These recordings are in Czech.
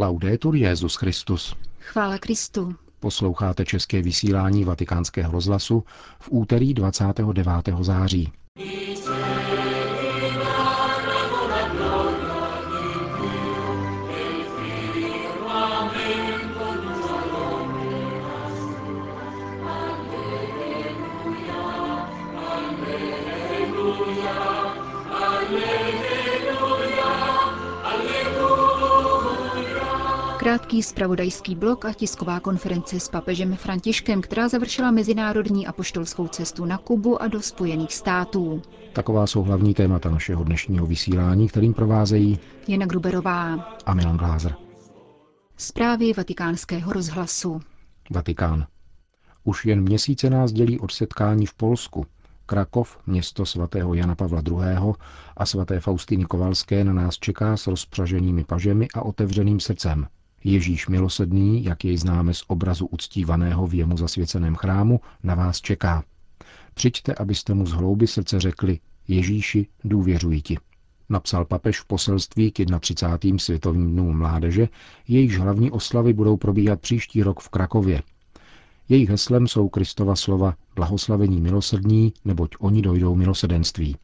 Laudetur Jezus Christus. Chvála Kristu. Posloucháte české vysílání Vatikánského rozhlasu v úterý 29. září. Krátký spravodajský blok a tisková konference s papežem Františkem, která završila mezinárodní apoštolskou cestu na Kubu a do Spojených států. Taková jsou hlavní témata našeho dnešního vysílání, kterým provázejí Jana Gruberová a Milan Glázer. Zprávy vatikánského rozhlasu. Vatikán. Už jen měsíce nás dělí od setkání v Polsku. Krakov, město svatého Jana Pavla II. a svaté Faustiny Kovalské na nás čeká s rozpřaženými pažemi a otevřeným srdcem – Ježíš milosedný, jak jej známe z obrazu uctívaného v jemu zasvěceném chrámu, na vás čeká. Přijďte, abyste mu z hlouby srdce řekli, Ježíši, důvěřuji ti. Napsal papež v poselství k 31. světovým dnům mládeže, jejichž hlavní oslavy budou probíhat příští rok v Krakově. Jejich heslem jsou Kristova slova blahoslavení milosrdní, neboť oni dojdou milosedenství.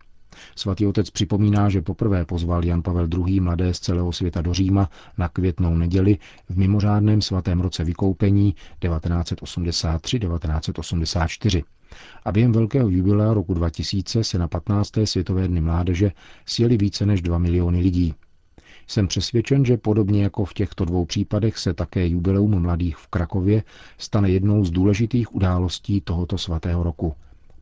Svatý otec připomíná, že poprvé pozval Jan Pavel II. mladé z celého světa do Říma na květnou neděli v mimořádném svatém roce vykoupení 1983-1984. A během velkého jubilea roku 2000 se na 15. světové dny mládeže sjeli více než 2 miliony lidí. Jsem přesvědčen, že podobně jako v těchto dvou případech se také jubileum mladých v Krakově stane jednou z důležitých událostí tohoto svatého roku,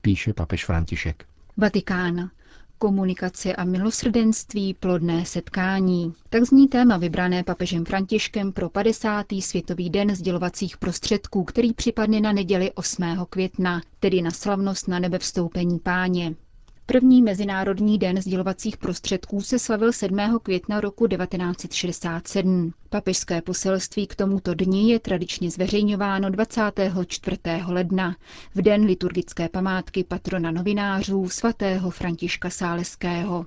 píše papež František. Vatikán komunikace a milosrdenství plodné setkání. Tak zní téma vybrané papežem Františkem pro 50. světový den sdělovacích prostředků, který připadne na neděli 8. května, tedy na slavnost na nebevstoupení páně. První Mezinárodní den sdělovacích prostředků se slavil 7. května roku 1967. Papežské poselství k tomuto dni je tradičně zveřejňováno 24. ledna, v den liturgické památky patrona novinářů svatého Františka Sáleského.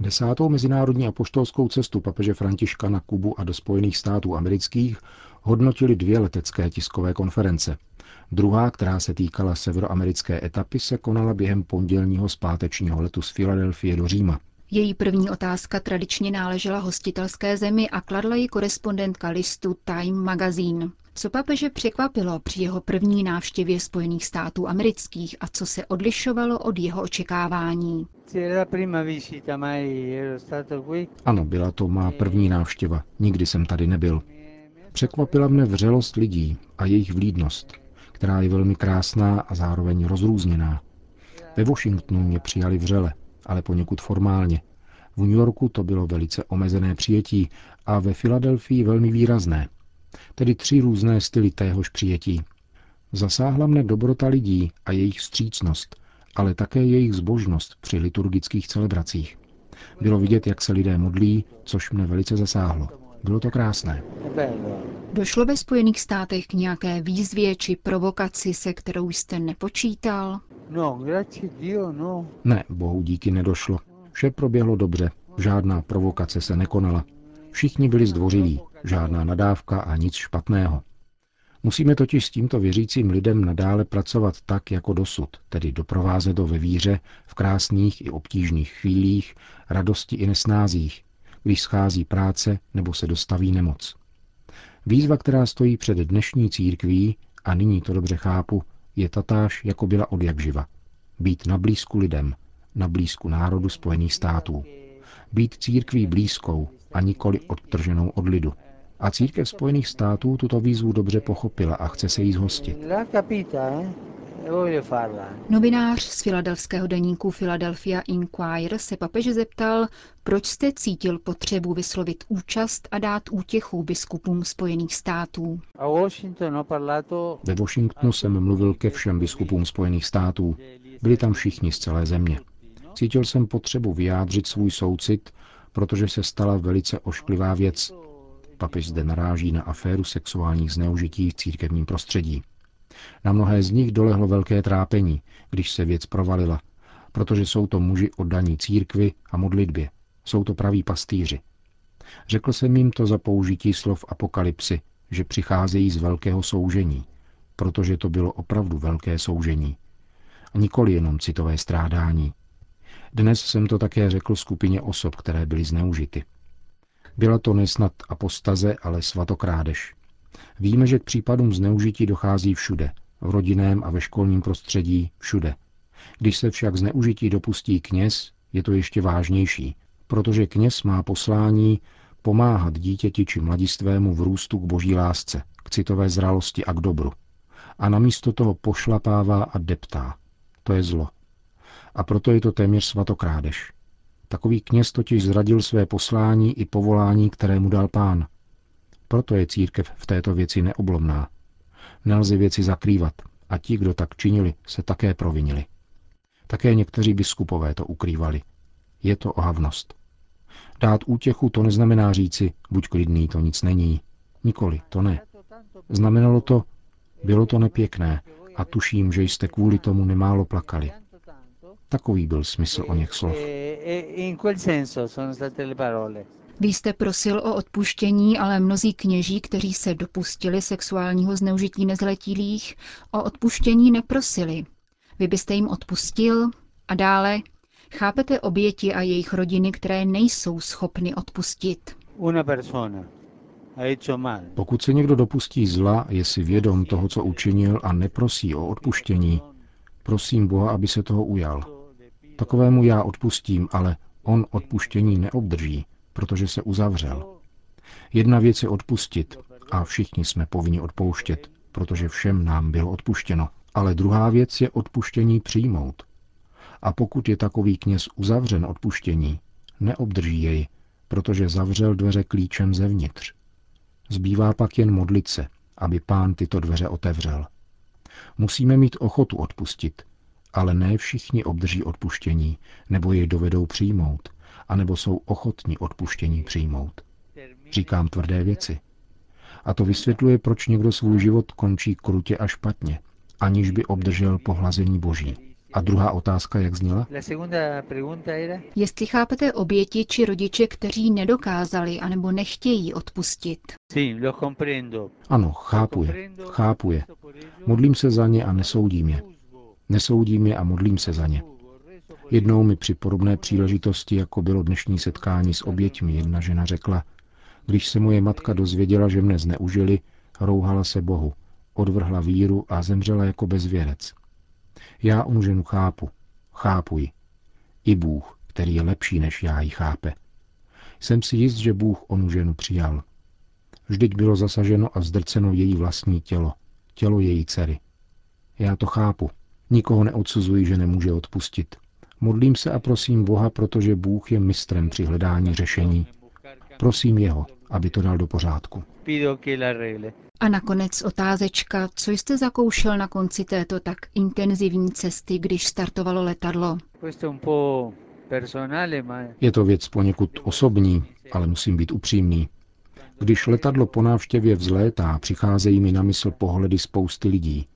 Desátou mezinárodní apoštolskou cestu papeže Františka na Kubu a do Spojených států amerických hodnotili dvě letecké tiskové konference. Druhá, která se týkala severoamerické etapy, se konala během pondělního zpátečního letu z Filadelfie do Říma. Její první otázka tradičně náležela hostitelské zemi a kladla ji korespondentka listu Time Magazine. Co papeže překvapilo při jeho první návštěvě Spojených států amerických a co se odlišovalo od jeho očekávání? Ano, byla to má první návštěva. Nikdy jsem tady nebyl. Překvapila mne vřelost lidí a jejich vlídnost, která je velmi krásná a zároveň rozrůzněná. Ve Washingtonu mě přijali vřele, ale poněkud formálně. V New Yorku to bylo velice omezené přijetí a ve Filadelfii velmi výrazné. Tedy tři různé styly téhož přijetí. Zasáhla mne dobrota lidí a jejich střícnost, ale také jejich zbožnost při liturgických celebracích. Bylo vidět, jak se lidé modlí, což mne velice zasáhlo. Bylo to krásné. Došlo ve Spojených státech k nějaké výzvě či provokaci, se kterou jste nepočítal? No, no. Ne, bohu díky nedošlo. Vše proběhlo dobře, žádná provokace se nekonala. Všichni byli zdvořilí, žádná nadávka a nic špatného. Musíme totiž s tímto věřícím lidem nadále pracovat tak, jako dosud, tedy doprovázet ho ve víře, v krásných i obtížných chvílích, radosti i nesnázích, když schází práce nebo se dostaví nemoc. Výzva, která stojí před dnešní církví, a nyní to dobře chápu, je tatáž, jako byla od jak živa. Být na blízku lidem, na blízku národu Spojených států. Být církví blízkou a nikoli odtrženou od lidu. A církev Spojených států tuto výzvu dobře pochopila a chce se jí zhostit. Novinář z filadelského deníku Philadelphia Inquirer se papeže zeptal, proč jste cítil potřebu vyslovit účast a dát útěchu biskupům Spojených států. Ve Washingtonu jsem mluvil ke všem biskupům Spojených států. Byli tam všichni z celé země. Cítil jsem potřebu vyjádřit svůj soucit, protože se stala velice ošklivá věc. Papež zde naráží na aféru sexuálních zneužití v církevním prostředí. Na mnohé z nich dolehlo velké trápení, když se věc provalila, protože jsou to muži oddaní církvi a modlitbě. Jsou to praví pastýři. Řekl jsem jim to za použití slov apokalypsy, že přicházejí z velkého soužení, protože to bylo opravdu velké soužení. A nikoli jenom citové strádání. Dnes jsem to také řekl skupině osob, které byly zneužity. Byla to nesnad apostaze, ale svatokrádež. Víme, že k případům zneužití dochází všude, v rodinném a ve školním prostředí, všude. Když se však zneužití dopustí kněz, je to ještě vážnější, protože kněz má poslání pomáhat dítěti či mladistvému v růstu k boží lásce, k citové zralosti a k dobru. A namísto toho pošlapává a deptá. To je zlo. A proto je to téměř svatokrádež. Takový kněz totiž zradil své poslání i povolání, které mu dal pán. Proto je církev v této věci neoblomná. Nelze věci zakrývat a ti, kdo tak činili, se také provinili. Také někteří biskupové to ukrývali. Je to ohavnost. Dát útěchu to neznamená říci, buď klidný, to nic není. Nikoli, to ne. Znamenalo to, bylo to nepěkné a tuším, že jste kvůli tomu nemálo plakali. Takový byl smysl o něch slov. Vy jste prosil o odpuštění, ale mnozí kněží, kteří se dopustili sexuálního zneužití nezletilých, o odpuštění neprosili. Vy byste jim odpustil a dále chápete oběti a jejich rodiny, které nejsou schopny odpustit. Pokud se někdo dopustí zla, je si vědom toho, co učinil a neprosí o odpuštění, prosím Boha, aby se toho ujal. Takovému já odpustím, ale on odpuštění neobdrží, protože se uzavřel. Jedna věc je odpustit a všichni jsme povinni odpouštět, protože všem nám bylo odpuštěno. Ale druhá věc je odpuštění přijmout. A pokud je takový kněz uzavřen odpuštění, neobdrží jej, protože zavřel dveře klíčem zevnitř. Zbývá pak jen modlit se, aby pán tyto dveře otevřel. Musíme mít ochotu odpustit, ale ne všichni obdrží odpuštění, nebo jej dovedou přijmout, anebo jsou ochotní odpuštění přijmout. Říkám tvrdé věci. A to vysvětluje, proč někdo svůj život končí krutě a špatně, aniž by obdržel pohlazení Boží. A druhá otázka, jak zněla? Jestli chápete oběti či rodiče, kteří nedokázali anebo nechtějí odpustit. Ano, chápu je. Chápu je. Modlím se za ně a nesoudím je. Nesoudím je a modlím se za ně. Jednou mi při podobné příležitosti, jako bylo dnešní setkání s oběťmi, jedna žena řekla, když se moje matka dozvěděla, že mne zneužili, rouhala se Bohu, odvrhla víru a zemřela jako bezvěrec. Já onu ženu chápu, chápu ji. I Bůh, který je lepší než já, ji chápe. Jsem si jist, že Bůh onu ženu přijal. Vždyť bylo zasaženo a zdrceno její vlastní tělo, tělo její dcery. Já to chápu. Nikoho neodsuzuji, že nemůže odpustit. Modlím se a prosím Boha, protože Bůh je mistrem při hledání řešení. Prosím jeho, aby to dal do pořádku. A nakonec otázečka, co jste zakoušel na konci této tak intenzivní cesty, když startovalo letadlo? Je to věc poněkud osobní, ale musím být upřímný. Když letadlo po návštěvě vzlétá, přicházejí mi na mysl pohledy spousty lidí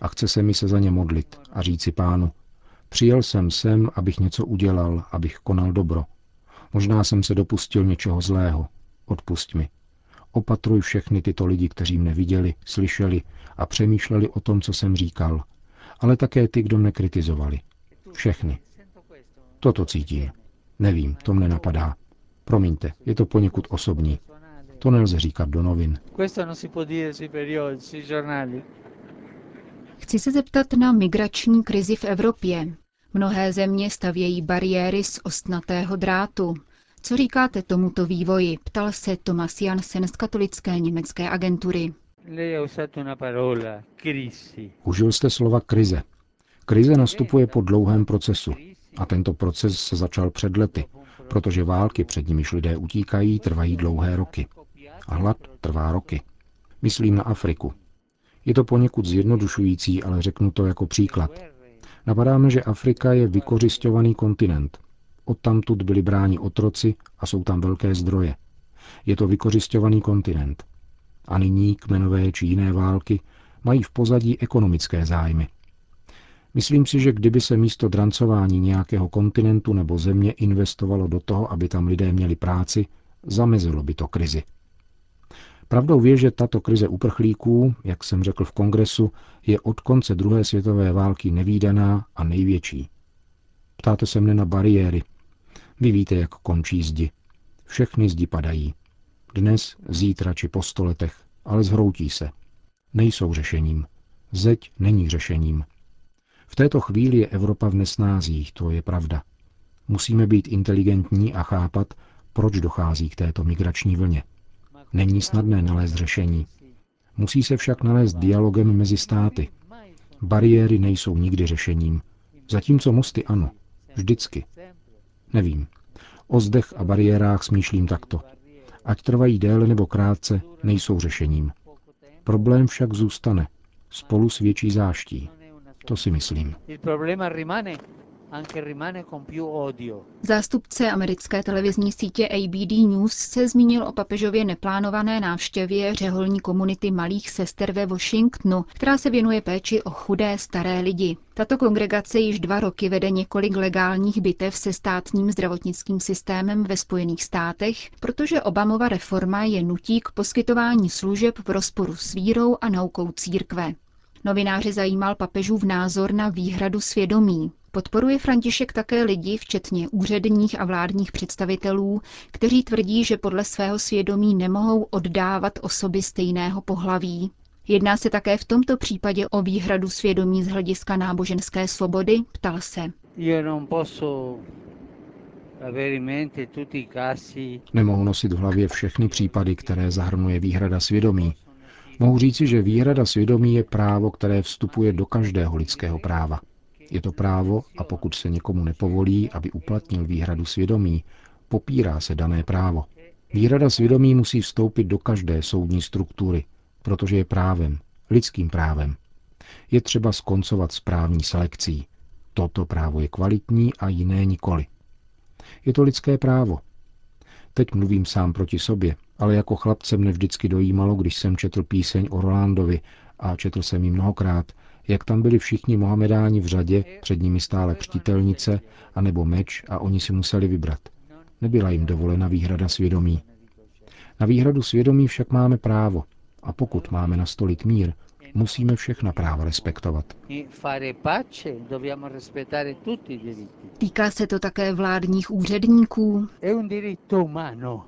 a chce se mi se za ně modlit a říci pánu, přijel jsem sem, abych něco udělal, abych konal dobro. Možná jsem se dopustil něčeho zlého. Odpust mi. Opatruj všechny tyto lidi, kteří mne viděli, slyšeli a přemýšleli o tom, co jsem říkal, ale také ty, kdo mne kritizovali. Všechny. Toto cítím. Nevím, to mne napadá. Promiňte, je to poněkud osobní. To nelze říkat do novin. Chci se zeptat na migrační krizi v Evropě. Mnohé země stavějí bariéry z ostnatého drátu. Co říkáte tomuto vývoji? Ptal se Thomas Jansen z katolické německé agentury. Užil jste slova krize. Krize nastupuje po dlouhém procesu. A tento proces se začal před lety, protože války, před nimiž lidé utíkají, trvají dlouhé roky. A hlad trvá roky. Myslím na Afriku. Je to poněkud zjednodušující, ale řeknu to jako příklad. Napadáme, že Afrika je vykořišťovaný kontinent, Odtamtud byli bráni otroci a jsou tam velké zdroje. Je to vykořišťovaný kontinent. A nyní kmenové či jiné války mají v pozadí ekonomické zájmy. Myslím si, že kdyby se místo drancování nějakého kontinentu nebo země investovalo do toho, aby tam lidé měli práci, zamezilo by to krizi. Pravdou je, že tato krize uprchlíků, jak jsem řekl v kongresu, je od konce druhé světové války nevýdaná a největší. Ptáte se mne na bariéry. Vy víte, jak končí zdi. Všechny zdi padají. Dnes, zítra či po stoletech, ale zhroutí se. Nejsou řešením. Zeď není řešením. V této chvíli je Evropa v nesnázích, to je pravda. Musíme být inteligentní a chápat, proč dochází k této migrační vlně. Není snadné nalézt řešení. Musí se však nalézt dialogem mezi státy. Bariéry nejsou nikdy řešením, zatímco mosty ano. Vždycky. Nevím. O zdech a bariérách smýšlím takto. Ať trvají déle nebo krátce, nejsou řešením. Problém však zůstane. Spolu s větší záští. To si myslím. Zástupce americké televizní sítě ABD News se zmínil o papežově neplánované návštěvě řeholní komunity malých sester ve Washingtonu, která se věnuje péči o chudé staré lidi. Tato kongregace již dva roky vede několik legálních bitev se státním zdravotnickým systémem ve Spojených státech, protože Obamova reforma je nutí k poskytování služeb v rozporu s vírou a naukou církve. Novináři zajímal papežův názor na výhradu svědomí. Podporuje František také lidi, včetně úředních a vládních představitelů, kteří tvrdí, že podle svého svědomí nemohou oddávat osoby stejného pohlaví. Jedná se také v tomto případě o výhradu svědomí z hlediska náboženské svobody, ptal se. Nemohu nosit v hlavě všechny případy, které zahrnuje výhrada svědomí. Mohu říci, že výhrada svědomí je právo, které vstupuje do každého lidského práva. Je to právo a pokud se někomu nepovolí, aby uplatnil výhradu svědomí, popírá se dané právo. Výhrada svědomí musí vstoupit do každé soudní struktury, protože je právem, lidským právem. Je třeba skoncovat s právní selekcí. Toto právo je kvalitní a jiné nikoli. Je to lidské právo. Teď mluvím sám proti sobě, ale jako chlapce mne vždycky dojímalo, když jsem četl píseň o Rolandovi a četl jsem ji mnohokrát, jak tam byli všichni Mohamedáni v řadě, před nimi stále křtitelnice a nebo meč a oni si museli vybrat. Nebyla jim dovolena výhrada svědomí. Na výhradu svědomí však máme právo a pokud máme nastolit mír, musíme všechna práva respektovat. Týká se to také vládních úředníků.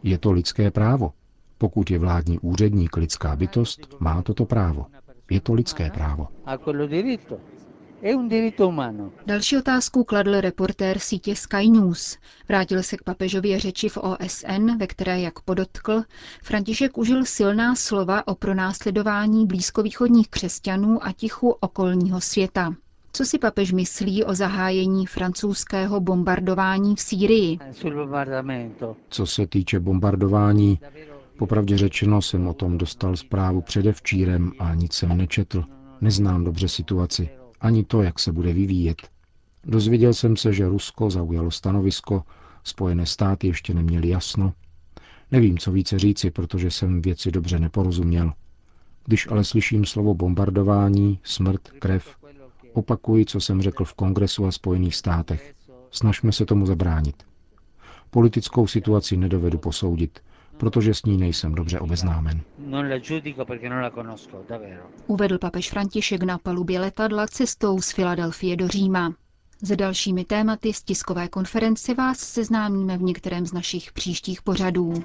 Je to lidské právo. Pokud je vládní úředník lidská bytost, má toto právo. Je to lidské právo. Další otázku kladl reportér sítě Sky News. Vrátil se k papežově řeči v OSN, ve které, jak podotkl, František užil silná slova o pronásledování blízkovýchodních křesťanů a tichu okolního světa. Co si papež myslí o zahájení francouzského bombardování v Sýrii? Co se týče bombardování, Popravdě řečeno jsem o tom dostal zprávu předevčírem a nic jsem nečetl. Neznám dobře situaci, ani to, jak se bude vyvíjet. Dozvěděl jsem se, že Rusko zaujalo stanovisko, Spojené státy ještě neměli jasno. Nevím, co více říci, protože jsem věci dobře neporozuměl. Když ale slyším slovo bombardování, smrt, krev, opakuji, co jsem řekl v Kongresu a Spojených státech. Snažme se tomu zabránit. Politickou situaci nedovedu posoudit, protože s ní nejsem dobře obeznámen. Uvedl papež František na palubě letadla cestou z Filadelfie do Říma. Se dalšími tématy z tiskové konference vás seznámíme v některém z našich příštích pořadů.